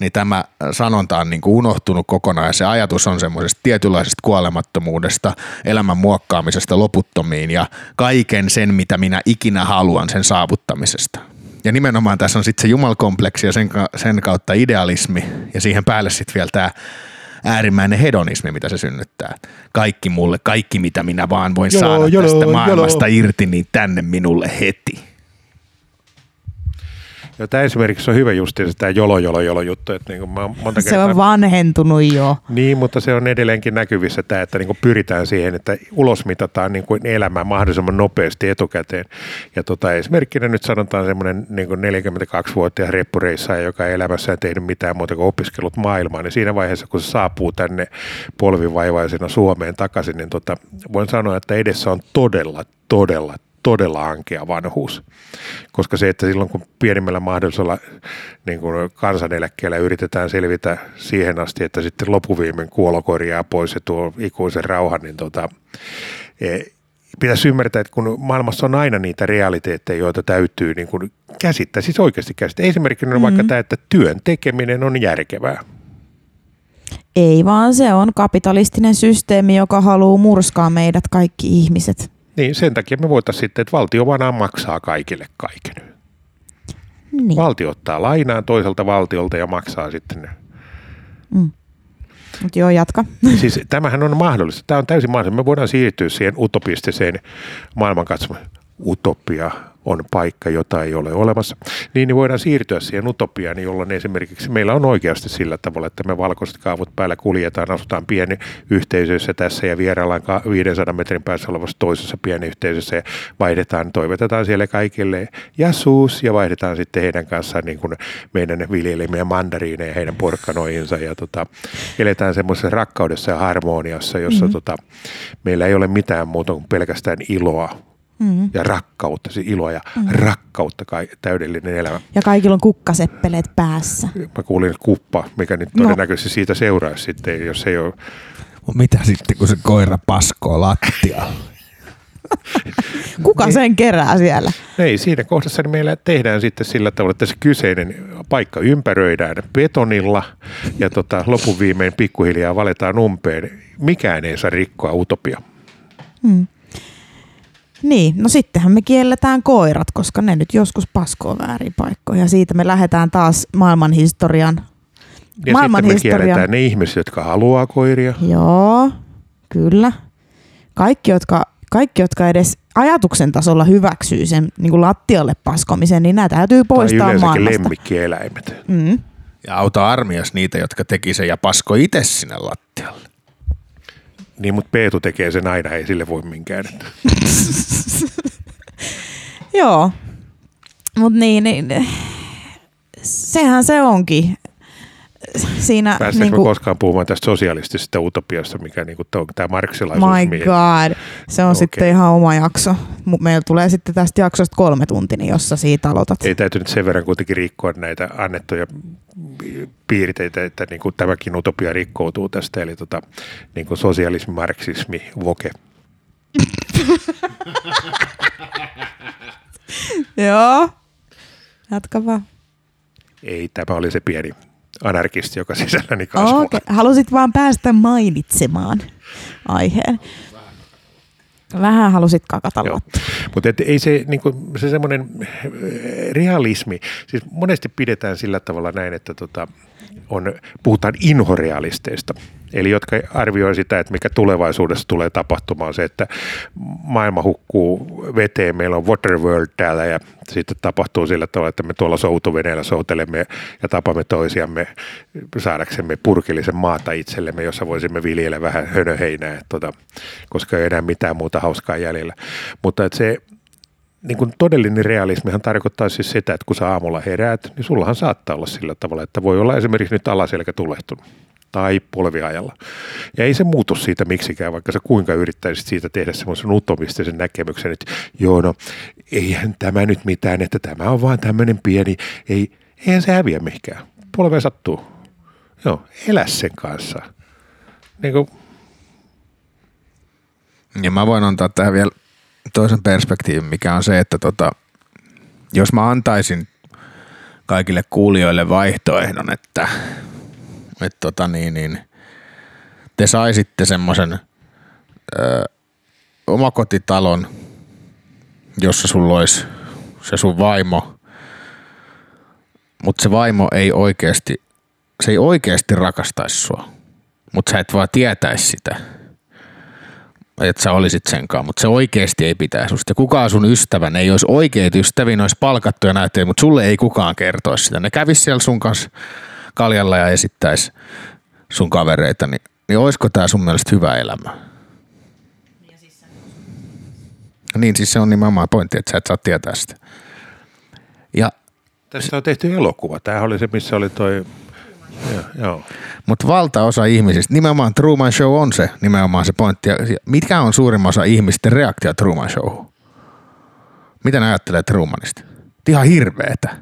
niin tämä sanonta on niin kuin unohtunut kokonaan ja se ajatus on semmoisesta tietynlaisesta kuolemattomuudesta, elämän muokkaamisesta loputtomiin ja kaiken sen, mitä minä ikinä haluan sen saavuttamisesta. Ja nimenomaan tässä on sitten se jumalkompleksi ja sen, sen kautta idealismi ja siihen päälle sitten vielä tämä äärimmäinen hedonismi, mitä se synnyttää. Kaikki mulle, kaikki mitä minä vaan voin Jolo, saada jolo, tästä maailmasta jolo. irti, niin tänne minulle heti. Ja tämä esimerkiksi on hyvä justiinsa tämä jolo, jolo, jolo juttu, että niin kuin mä monta Se kertaa... on vanhentunut jo. Niin, mutta se on edelleenkin näkyvissä tämä, että niin kuin pyritään siihen, että ulosmitataan niin kuin elämää mahdollisimman nopeasti etukäteen. Ja tota, esimerkkinä nyt sanotaan semmoinen niin kuin 42-vuotias reppureissaaja, joka ei elämässään tehnyt mitään muuta kuin opiskellut maailmaa, niin siinä vaiheessa, kun se saapuu tänne polvivaivaisena Suomeen takaisin, niin tota, voin sanoa, että edessä on todella, todella, todella ankea vanhuus. Koska se, että silloin kun pienimmällä mahdollisella niin kuin kansaneläkkeellä yritetään selvitä siihen asti, että sitten lopuviimen kuolo korjaa pois ja tuo ikuisen rauhan, niin tota, e, pitäisi ymmärtää, että kun maailmassa on aina niitä realiteetteja, joita täytyy niin kuin käsittää, siis oikeasti käsittää. Esimerkiksi mm-hmm. vaikka tämä, että työn tekeminen on järkevää. Ei vaan se on kapitalistinen systeemi, joka haluaa murskaa meidät kaikki ihmiset. Niin, sen takia me voitaisiin sitten, että valtio vaan maksaa kaikille kaiken. Niin. Valtio ottaa lainaan toiselta valtiolta ja maksaa sitten ne. Mm. Mut joo, jatka. Siis tämähän on mahdollista. Tämä on täysin mahdollista. Me voidaan siirtyä siihen utopistiseen maailmankatsomaan. Utopia on paikka, jota ei ole olemassa, niin, niin voidaan siirtyä siihen utopiaan, jolloin esimerkiksi meillä on oikeasti sillä tavalla, että me valkoiset kaavut päällä kuljetaan, asutaan pieni yhteisössä tässä ja vieraillaan 500 metrin päässä olevassa toisessa pieni yhteisössä ja vaihdetaan, toivotetaan siellä kaikille jasuus ja vaihdetaan sitten heidän kanssaan niin kuin meidän viljelemiä mandariineja heidän porkkanoihinsa ja tota, eletään semmoisessa rakkaudessa ja harmoniassa, jossa mm-hmm. tota, meillä ei ole mitään muuta kuin pelkästään iloa mm. ja rakkautta, siis iloa ja mm. rakkautta, kai, täydellinen elämä. Ja kaikilla on kukkaseppeleet päässä. Mä kuulin kuppa, mikä nyt no. todennäköisesti no. siitä seuraisi sitten, jos ei ole... Mitä sitten, kun se koira paskoo lattialla? Kuka sen kerää siellä? Ei, siinä kohdassa niin meillä tehdään sitten sillä tavalla, että se kyseinen paikka ympäröidään betonilla ja tota, lopun viimein pikkuhiljaa valetaan umpeen. Mikään ei saa rikkoa utopia. Hmm. Niin, no sittenhän me kielletään koirat, koska ne nyt joskus paskoo väärin paikkoja. Siitä me lähdetään taas maailmanhistorian. Ja maailman sitten me kielletään ne ihmiset, jotka haluaa koiria. Joo, kyllä. Kaikki, jotka, kaikki, jotka edes ajatuksen tasolla hyväksyy sen niin kuin lattialle paskomisen, niin nämä täytyy poistaa tai maailmasta. lemmikkieläimet. Mm. Ja auta armias niitä, jotka teki sen ja pasko itse sinne lattialle. Niin, mutta Peetu tekee sen aina, ei sille voi minkään. Joo, mutta niin, niin, sehän se onkin. Siinä, Päästäänkö niin kuin, koskaan puhumaan tästä sosialistisesta utopiasta, mikä niin kuin, tämä marksilaisuus? My mihin? god, se on okay. sitten ihan oma jakso. Meillä tulee sitten tästä jaksosta kolme tuntia, jossa siitä aloitat. Ei täytyy nyt sen verran kuitenkin rikkoa näitä annettuja piirteitä, että niin kuin tämäkin utopia rikkoutuu tästä, eli tota, niin kuin sosialismi, marksismi, voke. Joo, jatka vaan. Ei, tämä oli se pieni anarkisti, joka sisälläni kasvoi. Okay. Halusit vaan päästä mainitsemaan aiheen. Vähän halusit kakata Mutta ei se, niinku, se semmoinen eh, realismi, siis monesti pidetään sillä tavalla näin, että tota, on, puhutaan inhorealisteista, eli jotka arvioi sitä, että mikä tulevaisuudessa tulee tapahtumaan, se, että maailma hukkuu veteen, meillä on Waterworld täällä ja sitten tapahtuu sillä tavalla, että me tuolla soutuveneellä soutelemme ja tapamme toisiamme saadaksemme purkillisen maata itsellemme, jossa voisimme viljellä vähän hönöheinää, tota, koska ei enää mitään muuta hauskaa jäljellä. Mutta että se niin kuin todellinen realismihan tarkoittaa siis sitä, että kun sä aamulla heräät, niin sullahan saattaa olla sillä tavalla, että voi olla esimerkiksi nyt alaselkä tulehtunut tai polviajalla. Ja ei se muutu siitä miksikään, vaikka sä kuinka yrittäisit siitä tehdä semmoisen utopistisen näkemyksen, että joo no, eihän tämä nyt mitään, että tämä on vaan tämmöinen pieni, ei, eihän se häviä mihinkään. Polve sattuu. Joo, elä sen kanssa. Niin kuin... Ja mä voin antaa tähän vielä toisen perspektiivin, mikä on se, että tota, jos mä antaisin kaikille kuulijoille vaihtoehdon, että, että tota niin, niin, te saisitte semmoisen omakotitalon, jossa sulla olisi se sun vaimo, mutta se vaimo ei oikeasti, se ei oikeasti rakastaisi sua, mutta sä et vaan tietäisi sitä – että sä olisit senkaan, mutta se oikeasti ei pitäisi susta. Kukaan sun ystävän ei olisi oikeat ystäviä, olisi palkattuja näyttöjä, mutta sulle ei kukaan kertoisi sitä. Ne kävisi siellä sun kanssa kaljalla ja esittäisi sun kavereita, niin, niin olisiko tämä sun mielestä hyvä elämä? Niin, siis se on nimenomaan pointti, että sä et saa tietää sitä. Ja, Tässä on tehty elokuva. Tämähän oli se, missä oli toi. Mutta valtaosa ihmisistä, nimenomaan Truman Show on se nimenomaan se pointti. Mitkä on suurin osa ihmisten reaktio Truman Showhun? Mitä ne ajattelee Trumanista? Ihan hirveetä.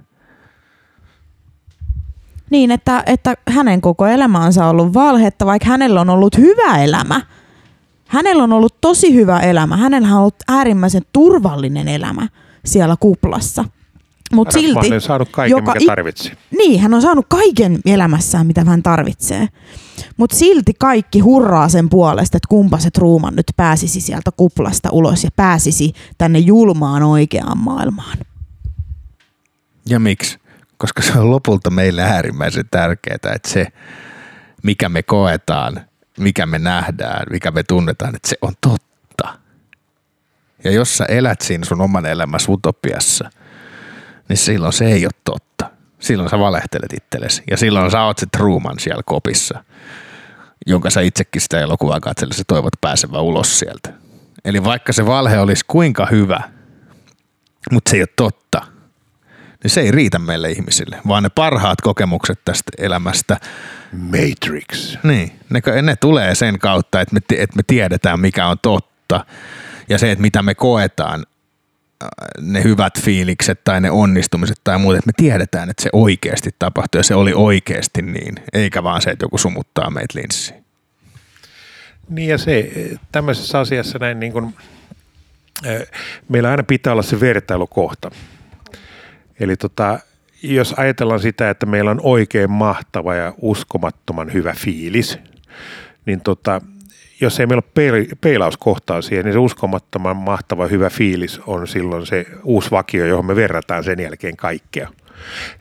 Niin, että, että hänen koko elämänsä on ollut valhetta, vaikka hänellä on ollut hyvä elämä. Hänellä on ollut tosi hyvä elämä. Hänellä on ollut äärimmäisen turvallinen elämä siellä kuplassa. Mutta silti, on saanut kaiken, joka mikä tarvitsi. Niin, hän on saanut kaiken elämässään, mitä hän tarvitsee. Mutta silti kaikki hurraa sen puolesta, että kumpa se Truman nyt pääsisi sieltä kuplasta ulos ja pääsisi tänne julmaan oikeaan maailmaan. Ja miksi? Koska se on lopulta meille äärimmäisen tärkeää, että se, mikä me koetaan, mikä me nähdään, mikä me tunnetaan, että se on totta. Ja jos sä elät siinä sun oman elämässä utopiassa – niin silloin se ei ole totta. Silloin sä valehtelet itsellesi. Ja silloin sä oot se Truman siellä kopissa, jonka sä itsekin sitä elokuvaa katsellesi toivot pääsevä ulos sieltä. Eli vaikka se valhe olisi kuinka hyvä, mutta se ei ole totta, niin se ei riitä meille ihmisille, vaan ne parhaat kokemukset tästä elämästä. Matrix. Niin, ne, ne tulee sen kautta, että me, että me tiedetään mikä on totta ja se, että mitä me koetaan, ne hyvät fiilikset tai ne onnistumiset tai muut, että me tiedetään, että se oikeasti tapahtui ja se oli oikeasti niin, eikä vaan se, että joku sumuttaa meitä linssiin. Niin ja se tämmöisessä asiassa näin niin kuin, meillä aina pitää olla se vertailukohta. Eli tota, jos ajatellaan sitä, että meillä on oikein mahtava ja uskomattoman hyvä fiilis, niin tota, jos ei meillä ole peilauskohtaa siihen, niin se uskomattoman mahtava hyvä fiilis on silloin se uusi vakio, johon me verrataan sen jälkeen kaikkea.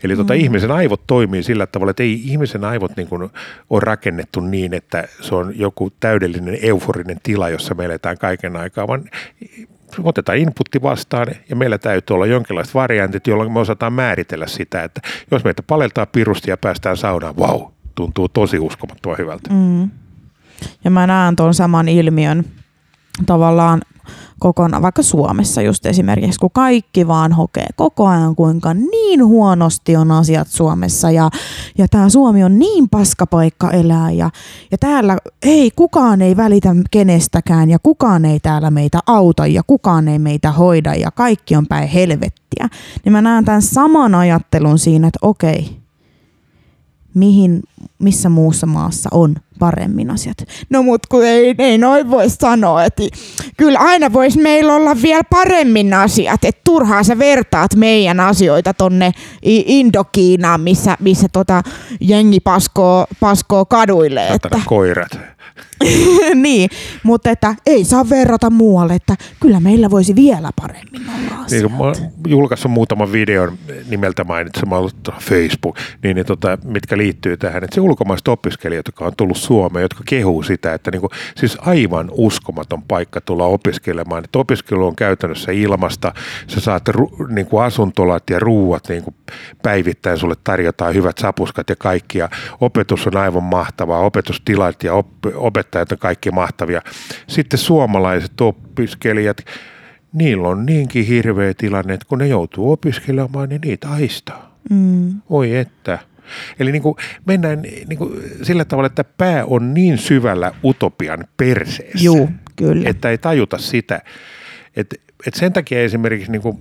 Eli tuota, mm. ihmisen aivot toimii sillä tavalla, että ei ihmisen aivot niin kuin ole rakennettu niin, että se on joku täydellinen euforinen tila, jossa me eletään kaiken aikaa, vaan otetaan inputti vastaan ja meillä täytyy olla jonkinlaiset variantit, jolloin me osataan määritellä sitä, että jos meitä paleltaa pirusti ja päästään saunaan, vau, wow, tuntuu tosi uskomattoman hyvältä. Mm. Ja mä näen tuon saman ilmiön tavallaan kokonaan, vaikka Suomessa just esimerkiksi, kun kaikki vaan hokee koko ajan, kuinka niin huonosti on asiat Suomessa ja, ja tämä Suomi on niin paskapaikka elää ja, ja täällä ei kukaan ei välitä kenestäkään ja kukaan ei täällä meitä auta ja kukaan ei meitä hoida ja kaikki on päin helvettiä. Niin mä näen tämän saman ajattelun siinä, että okei, mihin, missä muussa maassa on paremmin asiat. No mut kun ei, ei noin voi sanoa, että kyllä aina voisi meillä olla vielä paremmin asiat, että turhaa sä vertaat meidän asioita tonne Indokiinaan, missä, missä tota jengi paskoo, paskoo kaduille. Että... koirat. niin, mutta että ei saa verrata muualle, että kyllä meillä voisi vielä paremmin olla asiat. Niin, mä julkaissut muutaman videon nimeltä mainitsemalla Facebook, niin, niin tota, mitkä liittyy tähän, että se ulkomaiset opiskelijat, jotka on tullut Suomeen, jotka kehuu sitä, että niinku, siis aivan uskomaton paikka tulla opiskelemaan, että opiskelu on käytännössä ilmasta, sä saat ru, niinku asuntolat ja ruuat niinku päivittäin, sulle tarjotaan hyvät sapuskat ja kaikki, ja opetus on aivan mahtavaa, opetustilat ja op, opettajat on kaikki mahtavia. Sitten suomalaiset opiskelijat, niillä on niinkin hirveä tilanne, että kun ne joutuu opiskelemaan, niin niitä aistaa. Mm. Oi että. Eli niin kuin mennään niin kuin sillä tavalla, että pää on niin syvällä utopian perseessä, Juu, kyllä. että ei tajuta sitä. Että, että sen takia esimerkiksi niin kuin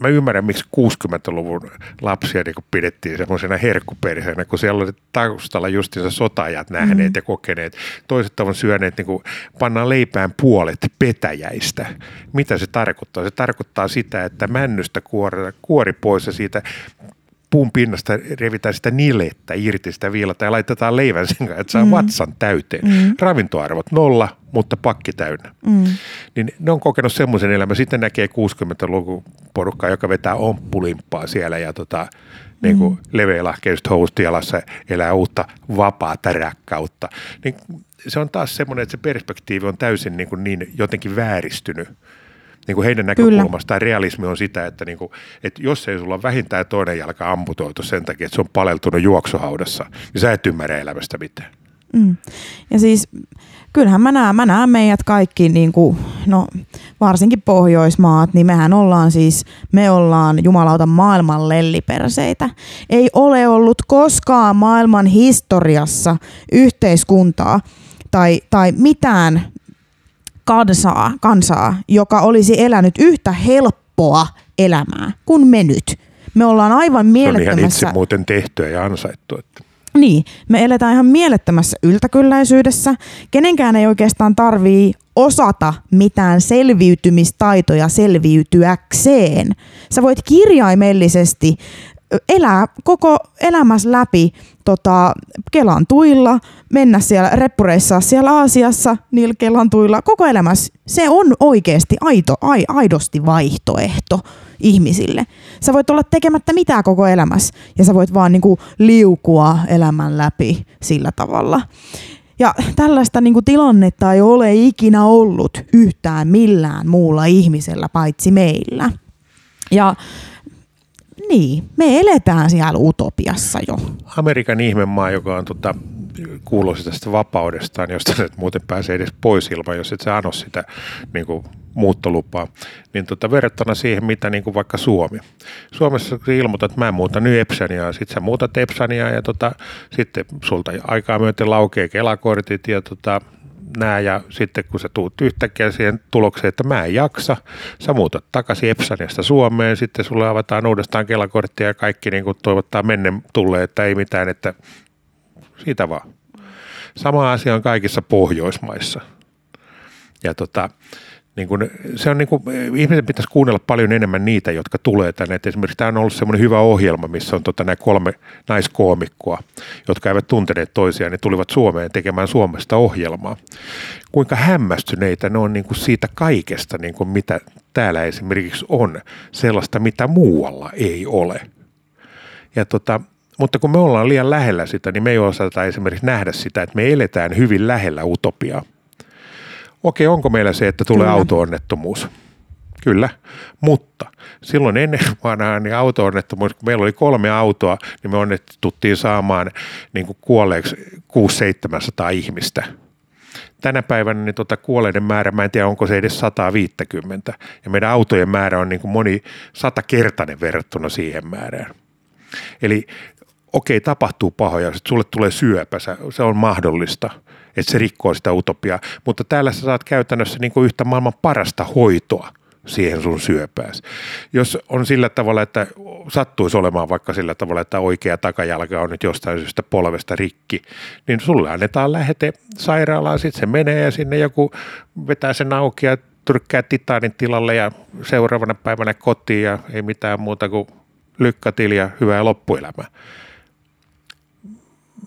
mä ymmärrän, miksi 60-luvun lapsia niin pidettiin semmoisena herkkuperheenä, kun siellä oli taustalla justiinsa sotajat nähneet mm. ja kokeneet. Toiset ovat syöneet, niin kuin pannaan leipään puolet petäjäistä. Mitä se tarkoittaa? Se tarkoittaa sitä, että männystä kuori, kuori pois ja siitä puun pinnasta revitään sitä nilettä irti sitä viilata ja laitetaan leivän sen kanssa, että saa mm. vatsan täyteen. Mm. Ravintoarvot nolla, mutta pakki täynnä. Mm. Niin ne on kokenut semmoisen elämän. Sitten näkee 60-luvun porukkaa, joka vetää omppulimppaa siellä ja tota, niin kuin mm. housut jalassa elää uutta vapaata rakkautta. Niin se on taas semmoinen, että se perspektiivi on täysin niin, kuin niin jotenkin vääristynyt niin kuin heidän näkökulmastaan realismi on sitä, että, niin kuin, että jos ei sulla vähintään toinen jalka amputoitu sen takia, että se on paleltunut juoksuhaudassa, niin sä et ymmärrä elämästä mitään. Mm. Ja siis kyllähän mä näen, mä näen meidät kaikki, niin kuin, no, varsinkin Pohjoismaat, niin mehän ollaan siis, me ollaan jumalauta maailman lelliperseitä. Ei ole ollut koskaan maailman historiassa yhteiskuntaa tai, tai mitään kansaa, kansaa, joka olisi elänyt yhtä helppoa elämää kuin me nyt. Me ollaan aivan Se on ihan itse mielettömässä... muuten tehtyä ja ansaittu. Että. Niin, me eletään ihan mielettömässä yltäkylläisyydessä. Kenenkään ei oikeastaan tarvii osata mitään selviytymistaitoja selviytyäkseen. Sä voit kirjaimellisesti elää koko elämäs läpi tota, Kelan tuilla, mennä siellä reppureissa siellä Aasiassa niillä Kelan tuilla koko elämäs. Se on oikeasti aito, ai, aidosti vaihtoehto ihmisille. Sä voit olla tekemättä mitään koko elämässä ja sä voit vaan niinku liukua elämän läpi sillä tavalla. Ja tällaista niinku tilannetta ei ole ikinä ollut yhtään millään muulla ihmisellä paitsi meillä. Ja niin, me eletään siellä utopiassa jo. Amerikan ihmemaa, joka on tota, kuuluisi tästä vapaudestaan, josta et muuten pääse edes pois ilman, jos et sä ano sitä niin kuin, muuttolupaa, niin tota, verrattuna siihen, mitä niin kuin vaikka Suomi. Suomessa ilmoitat, että mä muutan nyt Epsaniaa, sit sä muutat Epsaniaa ja tota, sitten sulta aikaa myöten laukee kelakortit ja tota, nää ja sitten kun sä tuut yhtäkkiä siihen tulokseen, että mä en jaksa, sä muutat takaisin Epsaniasta Suomeen, sitten sulle avataan uudestaan kelakorttia ja kaikki niin kuin toivottaa menne tulee, että ei mitään, että siitä vaan. Sama asia on kaikissa Pohjoismaissa. Ja tota, niin kun, se on niin kun, ihmisen pitäisi kuunnella paljon enemmän niitä, jotka tulee tänne. Et esimerkiksi tämä on ollut semmoinen hyvä ohjelma, missä on tota nämä kolme naiskoomikkoa, jotka eivät tunteneet toisiaan, niin tulivat Suomeen tekemään Suomesta ohjelmaa. Kuinka hämmästyneitä ne on niin kuin siitä kaikesta, niin kuin mitä täällä esimerkiksi on, sellaista, mitä muualla ei ole. Ja tota, mutta kun me ollaan liian lähellä sitä, niin me ei osata esimerkiksi nähdä sitä, että me eletään hyvin lähellä utopiaa. Okei, onko meillä se, että tulee Kyllä. auto-onnettomuus? Kyllä, mutta silloin ennen vanhaa niin auto-onnettomuus, kun meillä oli kolme autoa, niin me onnetuttiin saamaan niin kuin kuolleeksi 600-700 ihmistä. Tänä päivänä niin tota kuolleiden määrä, mä en tiedä onko se edes 150, ja meidän autojen määrä on niin kuin moni satakertainen verrattuna siihen määrään. Eli okei, tapahtuu pahoja, sulle tulee syöpä, se on mahdollista, että se rikkoo sitä utopiaa, mutta täällä sä saat käytännössä niin kuin yhtä maailman parasta hoitoa siihen sun syöpääsi. Jos on sillä tavalla, että sattuisi olemaan vaikka sillä tavalla, että oikea takajalka on nyt jostain syystä polvesta rikki, niin sulle annetaan lähete sairaalaan, sitten se menee ja sinne joku vetää sen auki ja tyrkkää titaanin tilalle ja seuraavana päivänä kotiin ja ei mitään muuta kuin lykkätili ja hyvää loppuelämää.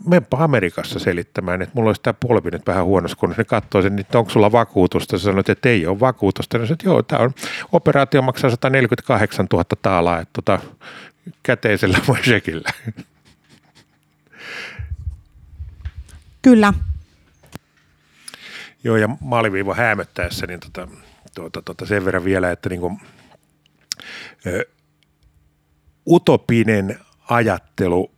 Menpä Amerikassa selittämään, että mulla olisi tämä polvi nyt vähän huonossa kunnossa. Ne katsoo sen, että onko sulla vakuutusta. Sä sanoit, että ei ole vakuutusta. Ne sanoit, että joo, tämä on, operaatio maksaa 148 000 taalaa, että tota, käteisellä vai shekillä. Kyllä. Joo, ja maaliviiva häämöttäessä, niin tota, tuota, tuota, sen verran vielä, että niin kuin, ö, utopinen ajattelu,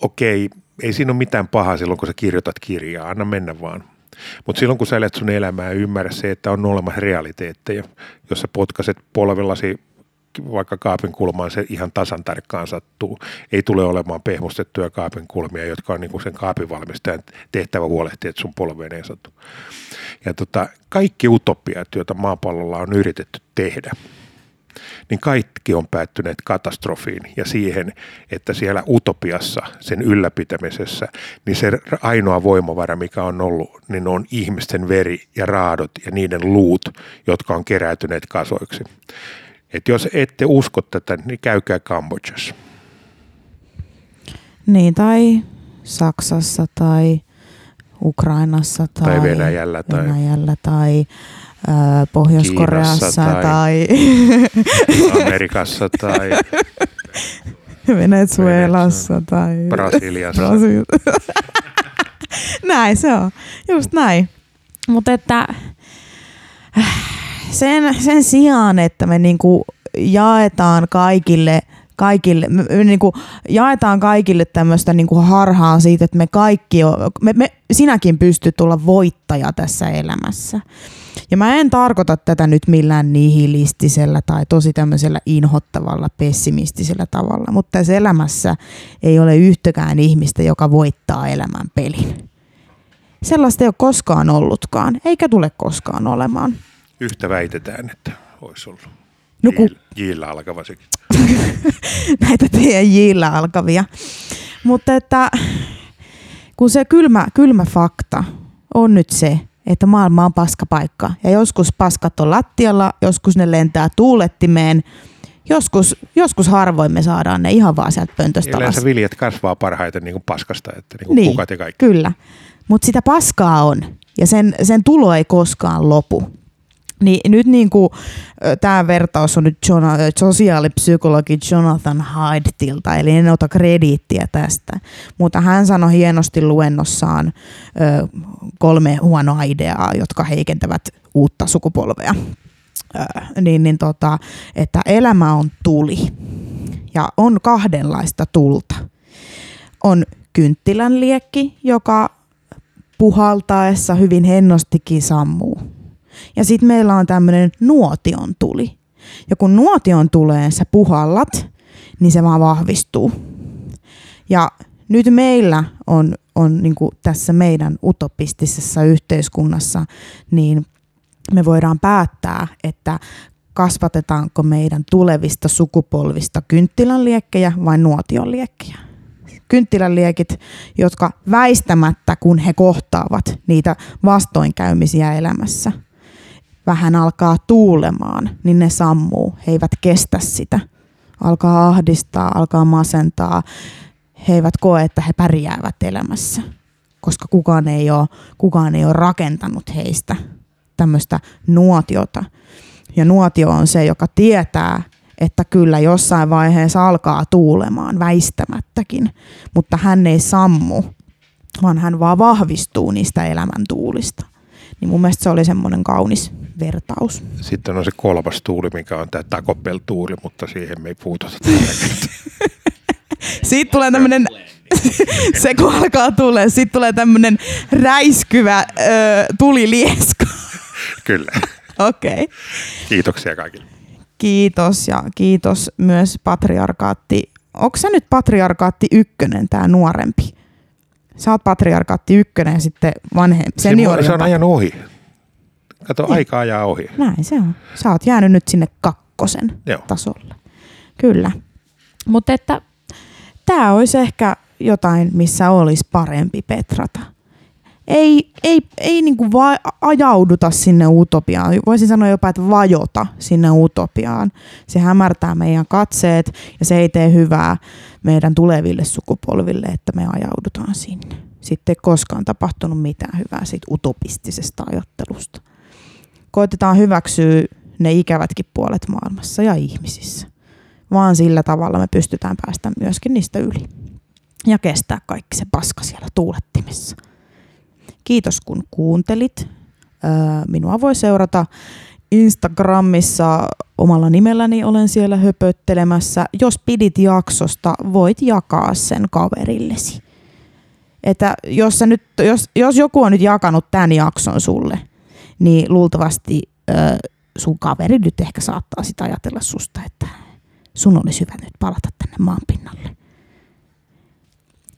okei, ei siinä ole mitään pahaa silloin, kun sä kirjoitat kirjaa, anna mennä vaan. Mutta silloin, kun sä elät sun elämää ymmärrä se, että on olemassa realiteetteja, jos sä potkaset polvellasi vaikka kaapin kulmaan se ihan tasan tarkkaan sattuu. Ei tule olemaan pehmustettuja kaapin kulmia, jotka on niin kuin sen kaapin valmistajan tehtävä huolehtia, että sun polveen ei satu. Ja tota, kaikki utopiat, joita maapallolla on yritetty tehdä, niin kaikki on päättyneet katastrofiin ja siihen, että siellä utopiassa, sen ylläpitämisessä, niin se ainoa voimavara, mikä on ollut, niin on ihmisten veri ja raadot ja niiden luut, jotka on keräytyneet kasoiksi. Et jos ette usko tätä, niin käykää Kambodžassa. Niin, tai Saksassa tai Ukrainassa tai, Tai Venäjällä tai- Venäjällä tai Pohjois-Koreassa tai, tai- Amerikassa tai Venezuelassa tai Brasiliassa. Brasil- näin se on, just näin. Mutta että äh, sen, sen sijaan, että me niinku jaetaan kaikille kaikille, me, me niinku jaetaan kaikille tämmöistä niinku harhaa siitä, että me kaikki, on, me, me, sinäkin pystyt tulla voittaja tässä elämässä. Ja mä en tarkoita tätä nyt millään nihilistisellä tai tosi tämmöisellä inhottavalla, pessimistisellä tavalla, mutta tässä elämässä ei ole yhtäkään ihmistä, joka voittaa elämän pelin. Sellaista ei ole koskaan ollutkaan, eikä tule koskaan olemaan. Yhtä väitetään, että olisi ollut. No ku- Jillä alkava sekin. näitä teidän jillä alkavia. Mutta että kun se kylmä, kylmä fakta on nyt se, että maailma on paskapaikka. Ja joskus paskat on lattialla, joskus ne lentää tuulettimeen, joskus, joskus harvoin me saadaan ne ihan vaan sieltä pöntöstä alas. Yleensä viljet kasvaa parhaiten niin kuin paskasta, että niin kuin Niin. kukat ja kaikki. Kyllä, mutta sitä paskaa on ja sen, sen tulo ei koskaan lopu. Niin nyt niin kuin, tämä vertaus on nyt Jona, sosiaalipsykologi Jonathan Haidtilta, eli en ota krediittiä tästä. Mutta hän sanoi hienosti luennossaan ö, kolme huonoa ideaa, jotka heikentävät uutta sukupolvea. Ö, niin, niin tota, että elämä on tuli ja on kahdenlaista tulta. On kynttilän liekki, joka puhaltaessa hyvin hennostikin sammuu. Ja sitten meillä on tämmöinen nuotion tuli. Ja kun nuotion tulee sä puhallat, niin se vaan vahvistuu. Ja nyt meillä on, on niin tässä meidän utopistisessa yhteiskunnassa, niin me voidaan päättää, että kasvatetaanko meidän tulevista sukupolvista kynttilän liekkejä vai nuotion liekkejä kynttilänliekit, jotka väistämättä, kun he kohtaavat niitä vastoinkäymisiä elämässä, vähän alkaa tuulemaan, niin ne sammuu. He eivät kestä sitä. Alkaa ahdistaa, alkaa masentaa. He eivät koe, että he pärjäävät elämässä, koska kukaan ei ole, kukaan ei ole rakentanut heistä tämmöistä nuotiota. Ja nuotio on se, joka tietää, että kyllä jossain vaiheessa alkaa tuulemaan väistämättäkin, mutta hän ei sammu, vaan hän vaan vahvistuu niistä elämän tuulista. Niin mun mielestä se oli semmoinen kaunis vertaus. Sitten on se kolmas tuuli, mikä on tämä Taco Bell-tuuli, mutta siihen me ei puututa. Siitä tulee tämmöinen, se kun alkaa tulee, siitä tulee tämmöinen räiskyvä ö, tulilieska. Kyllä. Okei. Okay. Kiitoksia kaikille. Kiitos ja kiitos myös patriarkaatti. Onko sä nyt patriarkaatti ykkönen, tämä nuorempi? Sä oot patriarkaatti ykkönen ja sitten vanhempi, Se, seniori. se on ajan ohi. Kato, Niin. aika ajaa ohi. Näin se on. Sä oot jäänyt nyt sinne kakkosen Joo. tasolle. Kyllä. Mutta että tämä olisi ehkä jotain, missä olisi parempi petrata. Ei, ei, ei niinku va- ajauduta sinne utopiaan. Voisin sanoa jopa, että vajota sinne utopiaan. Se hämärtää meidän katseet ja se ei tee hyvää meidän tuleville sukupolville, että me ajaudutaan sinne. Sitten ei koskaan tapahtunut mitään hyvää siitä utopistisesta ajattelusta. Koitetaan hyväksyä ne ikävätkin puolet maailmassa ja ihmisissä. Vaan sillä tavalla me pystytään päästä myöskin niistä yli. Ja kestää kaikki se paska siellä tuulettimessa. Kiitos kun kuuntelit. Minua voi seurata Instagramissa omalla nimelläni olen siellä höpöttelemässä. Jos pidit jaksosta, voit jakaa sen kaverillesi. Että jos, sä nyt, jos, jos joku on nyt jakanut tämän jakson sulle, niin luultavasti ö, sun kaveri nyt ehkä saattaa sitä ajatella susta, että sun olisi hyvä nyt palata tänne maan pinnalle.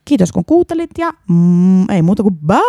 Kiitos kun kuuntelit ja mm, ei muuta kuin bye!